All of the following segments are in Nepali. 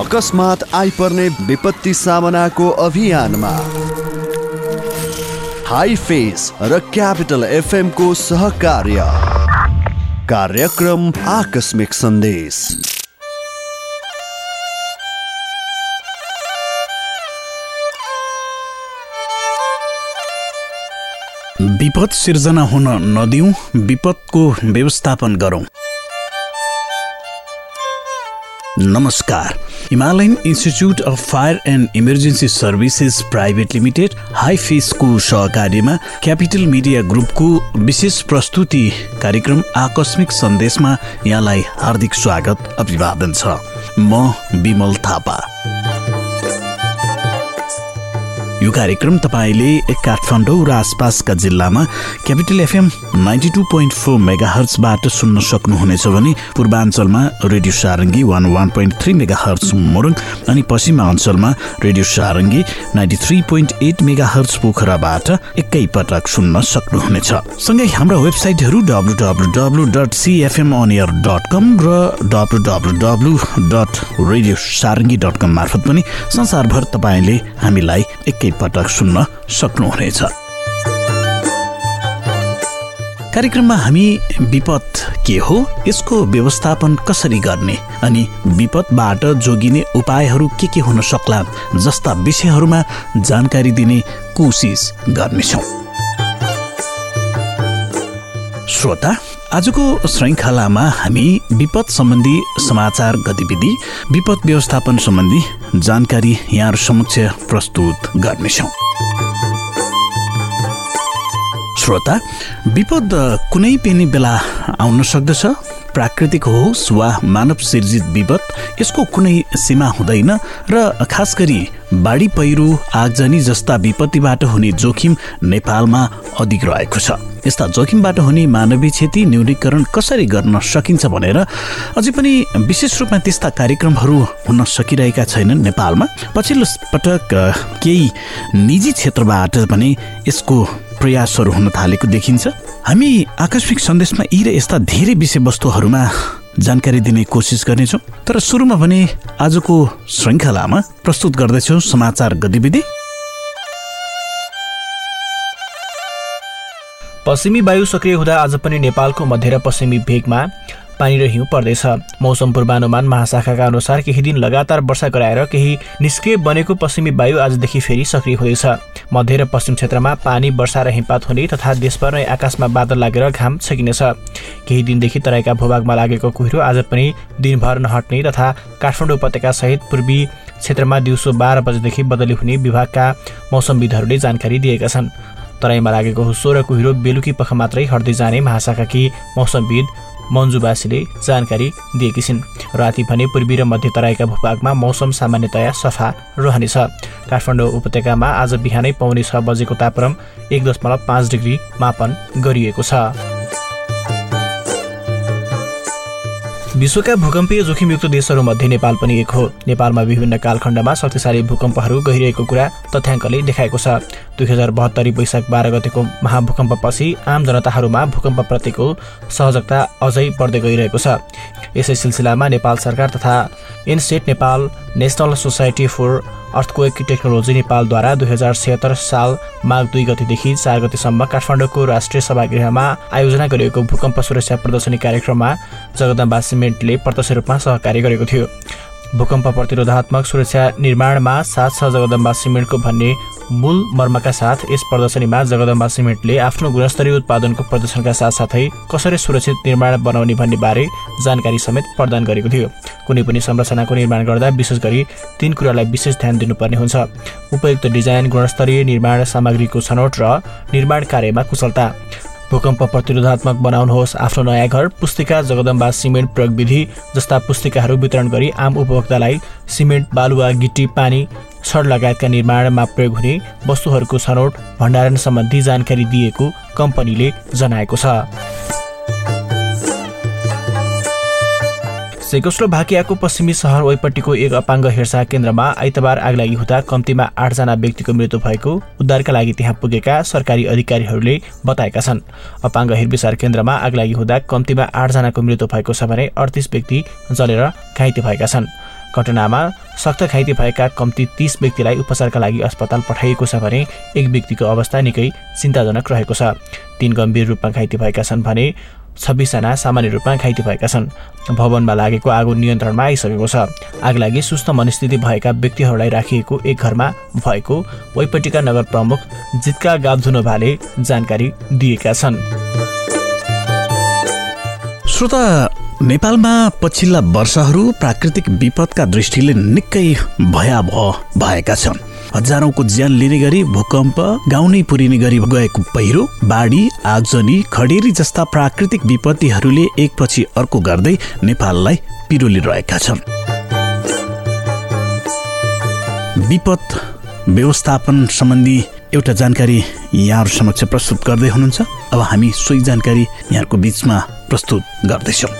अकस्मात आइपर्ने विपत्ति सामनाको अभियानमा। हाई फेस र क्यापिटल एफएमको सहकार्य। कार्यक्रम आकस्मिक सन्देश। विपद सिर्जना हुन नदिउँ विपदको व्यवस्थापन गरौँ। नमस्कार। Himalayan Institute of Fire and Emergency Services Private Limited high फेसको सहकार्यमा क्यापिटल मिडिया ग्रुपको विशेष प्रस्तुति कार्यक्रम आकस्मिक सन्देशमा यहाँलाई हार्दिक स्वागत अभिवादन छ। म विमल थापा। यो कार्यक्रम तपाईँले काठमाडौँ र आसपासका जिल्लामा capital FM ninety two point four mega हर्चबाट सुन्न सक्नुहुनेछ भने पूर्वाञ्चलमा radio Sarangi one one point three mega hertz Morang अनि पश्चिमा अञ्चलमा radio Sarangi ninety three point eight mega hertz पोखराबाट एकैपटक सुन्न सक्नुहुनेछ। सँगै हाम्रा वेबसाइटहरू W W W dot CFM अनियर dot com र W W W dot radio Sarangi dot com मार्फत पनि संसारभर तपाईँले हामीलाई एकै पटक सुन्न सक्नुहुनेछ। कार्यक्रममा हामी विपद के हो यसको व्यवस्थापन कसरी गर्ने अनि विपदबाट जोगिने उपायहरू के के हुन सक्ला जस्ता विषयहरूमा जानकारी दिने कोसिस गर्नेछौँ। श्रोता आजको श्रृङ्खलामा हामी विपद सम्बन्धी समाचार गतिविधि विपद व्यवस्थापन सम्बन्धी जानकारी यहाँहरू समक्ष प्रस्तुत गर्नेछौँ। श्रोता विपद कुनै पनि बेला आउन सक्दछ। प्राकृतिक होस् वा मानव सिर्जित विपद यसको कुनै सीमा हुँदैन र खास गरी बाढी पहिरो आगजनी जस्ता विपत्तिबाट हुने जोखिम नेपालमा अधिक रहेको छ। यस्ता जोखिमबाट हुने मानवीय क्षति न्यूनीकरण कसरी गर्न सकिन्छ भनेर अझै पनि विशेष रूपमा त्यस्ता कार्यक्रमहरू हुन सकिरहेका छैनन् नेपालमा। पछिल्लो पटक केही निजी क्षेत्रबाट पनि यसको प्रयासहरू हुन थालेको देखिन्छ। हामी आकस्मिक सन्देशमा यी र यस्ता धेरै विषयवस्तुहरूमा जानकारी दिने कोसिस गर्नेछौँ। तर सुरुमा भने आजको श्रृङ्खलामा प्रस्तुत गर्दैछौँ समाचार गतिविधि। पश्चिमी वायु सक्रिय हुँदा आज पनि नेपालको मध्य र पश्चिमी भेगमा पानी र हिउँ पर्दैछ। मौसम पूर्वानुमान महाशाखाका अनुसार केही दिन लगातार वर्षा गराएर केही निष्क्रिय बनेको पश्चिमी वायु आजदेखि फेरि सक्रिय हुँदैछ। मध्य र पश्चिम क्षेत्रमा पानी वर्षा र हिमपात हुने तथा देशभर नै आकाशमा बादल लागेर घाम छेकिनेछ। केही दिनदेखि तराईका भूभागमा लागेको कुहिरो आज पनि दिनभर नहट्ने तथा काठमाडौँ उपत्यकासहित पूर्वी क्षेत्रमा दिउँसो बाह्र बजेदेखि बदली हुने विभागका मौसमविदहरूले जानकारी दिएका छन्। तराईमा लागेको हुस्सो र कुहिरो बेलुकी पख मात्रै हट्दै जाने महाशाखाकी मौसमविद मन्जुबासीले जानकारी दिएकी छिन्। राति भने पूर्वी र मध्य तराईका भूभागमा मौसम सामान्यतया सफा रहनेछ। काठमाडौँ उपत्यकामा आज बिहानै पाउने छ बजेको तापक्रम एक दशमलव पाँच डिग्री मापन गरिएको छ। विश्वका भूकम्पीय जोखिमयुक्त देशहरूमध्ये नेपाल पनि एक हो। नेपालमा विभिन्न कालखण्डमा शक्तिशाली भूकम्पहरू गइरहेको कुरा तथ्याङ्कले देखाएको छ। दुई हजार बहत्तरी वैशाख बाह्र गतेको महाभूकम्पपछि आम जनताहरूमा भूकम्पप्रतिको सहजता अझै बढ्दै गइरहेको छ। यसै सिलसिलामा नेपाल सरकार तथा NSET Nepal National Society for Earthquake Technology नेपालद्वारा दुई हजार छत्तर साल माघ दुई गतिदेखि चार गतिसम्म काठमाडौँको राष्ट्रिय सभागृहमा आयोजना गरिएको भूकम्प सुरक्षा प्रदर्शनी कार्यक्रममा जगदम्बा सिमेन्टले प्रत्यक्ष रूपमा सहकार्य गरेको थियो। भूकम्प प्रतिरोधात्मक सुरक्षा निर्माणमा साथ छ जगदम्बा सिमेन्टको भन्ने मूल मर्मका साथ यस प्रदर्शनीमा जगदम्बा सिमेन्टले आफ्नो गुणस्तरीय उत्पादनको प्रदर्शनका साथसाथै कसरी सुरक्षित निर्माण बनाउने भन्ने बारे जानकारी समेत प्रदान गरेको थियो। कुनै पनि संरचनाको निर्माण गर्दा विशेष गरी तीन कुरालाई विशेष ध्यान दिनुपर्ने हुन्छ। उपयुक्त डिजाइन गुणस्तरीय निर्माण सामग्रीको छनौट र निर्माण कार्यमा कुशलता। भूकम्प प्रतिरोधात्मक बनाउनुहोस् आफ्नो नयाँ घर पुस्तिका जगदम्बा सिमेन्ट प्रयोग विधि जस्ता पुस्तिकाहरू वितरण गरी आम उपभोक्तालाई सिमेन्ट बालुवा गिटी पानी छड लगायतका निर्माणमा प्रयोग हुने वस्तुहरूको छनौट भण्डारण सम्बन्धी जानकारी दिएको कम्पनीले जनाएको छ। चेकोस्लोभाकियाको पश्चिमी सहर वैपट्टिको एक अपाङ्ग हेरचाह केन्द्रमा आइतबार आगलागी हुँदा कम्तीमा आठजना व्यक्तिको मृत्यु भएको उद्धारका लागि त्यहाँ पुगेका सरकारी अधिकारीहरूले बताएका छन्। अपाङ्ग हेरविचार केन्द्रमा आगलागी हुँदा कम्तीमा आठजनाको मृत्यु भएको छ भने अडतिस व्यक्ति जलेर घाइते भएका छन्। घटनामा सक्त घाइते भएका कम्ती तीस व्यक्तिलाई उपचारका लागि अस्पताल पठाइएको छ भने एक व्यक्तिको अवस्था निकै चिन्ताजनक रहेको छ। तीन गम्भीर रूपमा घाइते भएका छन् भने छब्बिसजना सामान्य रूपमा घाइते भएका छन्। भवनमा लागेको आगो नियन्त्रणमा आइसकेको छ। आगलागि सुस्त मनस्थिति भएका व्यक्तिहरूलाई राखिएको एक घरमा भएको वैपट्टिका नगर प्रमुख जितका गाब्धुनोभाले जानकारी दिएका छन्। श्रोता नेपालमा पछिल्ला वर्षहरू प्राकृतिक विपदका दृष्टिले निकै भयावह भएका छन्। हजारौंको ज्यान लिने गरी भूकम्प गाउँ नै पुरिने गरी गएको पहिरो बाढी आगजनी खडेरी जस्ता प्राकृतिक विपत्तिहरूले एकपछि अर्को गर्दै नेपाललाई पिरोलिरहेका छन्। विपद व्यवस्थापन सम्बन्धी एउटा जानकारी यहाँहरू समक्ष प्रस्तुत गर्दै हुनुहुन्छ। अब हामी सोही जानकारी यहाँको बिचमा प्रस्तुत गर्दैछौँ।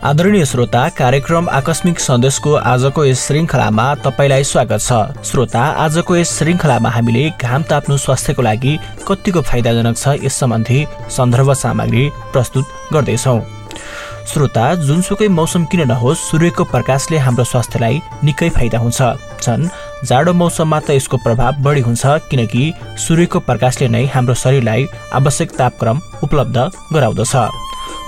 आदरणीय श्रोता कार्यक्रम आकस्मिक सन्देशको आजको यस श्रृङ्खलामा तपाईँलाई स्वागत छ। श्रोता आजको यस श्रृङ्खलामा हामीले घाम ताप्नु स्वास्थ्यको लागि कतिको फाइदाजनक छ यस सम्बन्धी सन्दर्भ सामग्री प्रस्तुत गर्दैछौँ। श्रोता जुनसुकै मौसम किन नहोस् सूर्यको प्रकाशले हाम्रो स्वास्थ्यलाई निकै फाइदा हुन्छ। झन् जाडो मौसममा त यसको प्रभाव बढी हुन्छ किनकि सूर्यको प्रकाशले नै हाम्रो शरीरलाई आवश्यक तापक्रम उपलब्ध गराउँदछ।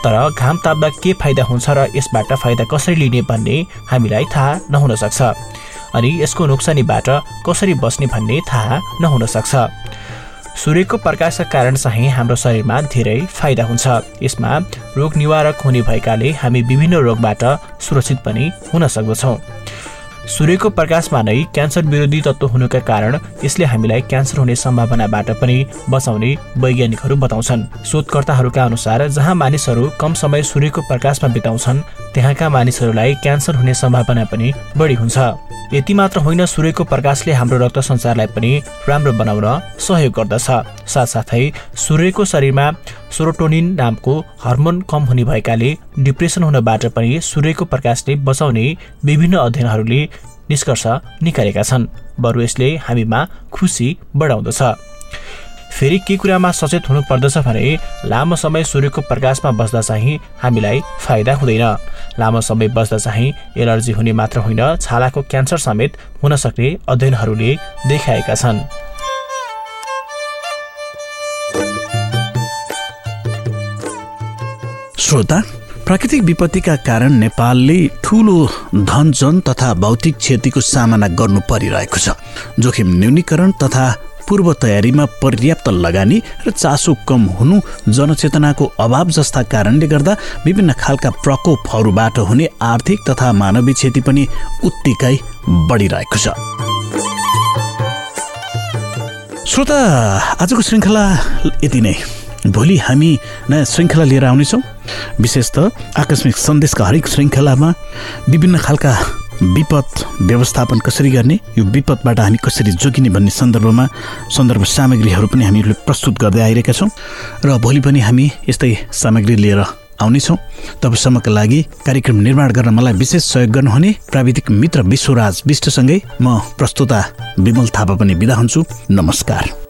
तर घाम ताप्दा के फाइदा हुन्छ र यसबाट फाइदा कसरी लिने भन्ने हामीलाई थाहा नहुन सक्छ। अनि यसको नोक्सानीबाट कसरी बस्ने भन्ने थाहा नहुन सक्छ। सूर्यको प्रकाशका कारण चाहिँ हाम्रो शरीरमा धेरै फाइदा हुन्छ। यसमा रोग निवारक हुने भएकाले हामी विभिन्न रोगबाट सुरक्षित पनि हुन सक्दछौँ। सूर्यको प्रकाशमा नै क्यान्सर विरोधी तत्त्व हुनुका कारण यसले हामीलाई क्यान्सर हुने सम्भावनाबाट पनि बचाउने वैज्ञानिकहरू बताउँछन्। शोधकर्ताहरूका अनुसार जहाँ मानिसहरू कम समय सूर्यको प्रकाशमा बिताउँछन् त्यहाँका मानिसहरूलाई क्यान्सर हुने सम्भावना पनि बढी हुन्छ। यति मात्र होइन सूर्यको प्रकाशले हाम्रो रक्त सञ्चारलाई पनि राम्रो बनाउन सहयोग गर्दछ। साथसाथै सूर्यको शरीरमा सोरोटोनिन नामको हर्मोन कम हुने भएकाले डिप्रेसन हुनबाट पनि सूर्यको प्रकाशले बचाउने विभिन्न अध्ययनहरूले निष्कर्ष निकालेका छन्। बरु यसले हामीमा खुसी बढाउँदछ। फेरि के कुरामा सचेत हुनुपर्दछ भने लामो समय सूर्यको प्रकाशमा बस्दा चाहिँ हामीलाई फाइदा हुँदैन। लामो समय बस्दा चाहिँ एलर्जी हुने मात्र होइन छालाको क्यान्सर समेत हुन सक्ने अध्ययनहरूले देखाएका छन्। श्रोता प्राकृतिक विपत्तिका कारण नेपालले ठुलो धनजन तथा भौतिक क्षतिको सामना गर्नु परिरहेको छ। जोखिम न्यूनीकरण तथा पूर्व तयारीमा पर्याप्त लगानी र चासो कम हुनु जनचेतनाको अभाव जस्ता कारणले गर्दा विभिन्न खालका प्रकोपहरूबाट हुने आर्थिक तथा मानवीय क्षति पनि उत्तिकै बढिरहेको छ। श्रोता आजको श्रृङ्खला यति नै। भोलि हामी नयाँ श्रृङ्खला लिएर आउनेछौँ। विशेष त आकस्मिक सन्देशका हरेक श्रृङ्खलामा विभिन्न खालका विपद व्यवस्थापन कसरी गर्ने यो विपदबाट हामी कसरी जोगिने भन्ने सन्दर्भमा सन्दर्भ सामग्रीहरू पनि हामीले प्रस्तुत गर्दै आइरहेका छौँ। र भोलि पनि हामी यस्तै सामग्री लिएर आउनेछौँ। तबसम्मका लागि कार्यक्रम निर्माण गर्न मलाई विशेष सहयोग गर्नुहुने प्राविधिक मित्र विश्वराज विष्टसँगै म प्रस्तुता विमल थापा पनि बिदा हुन्छु। नमस्कार।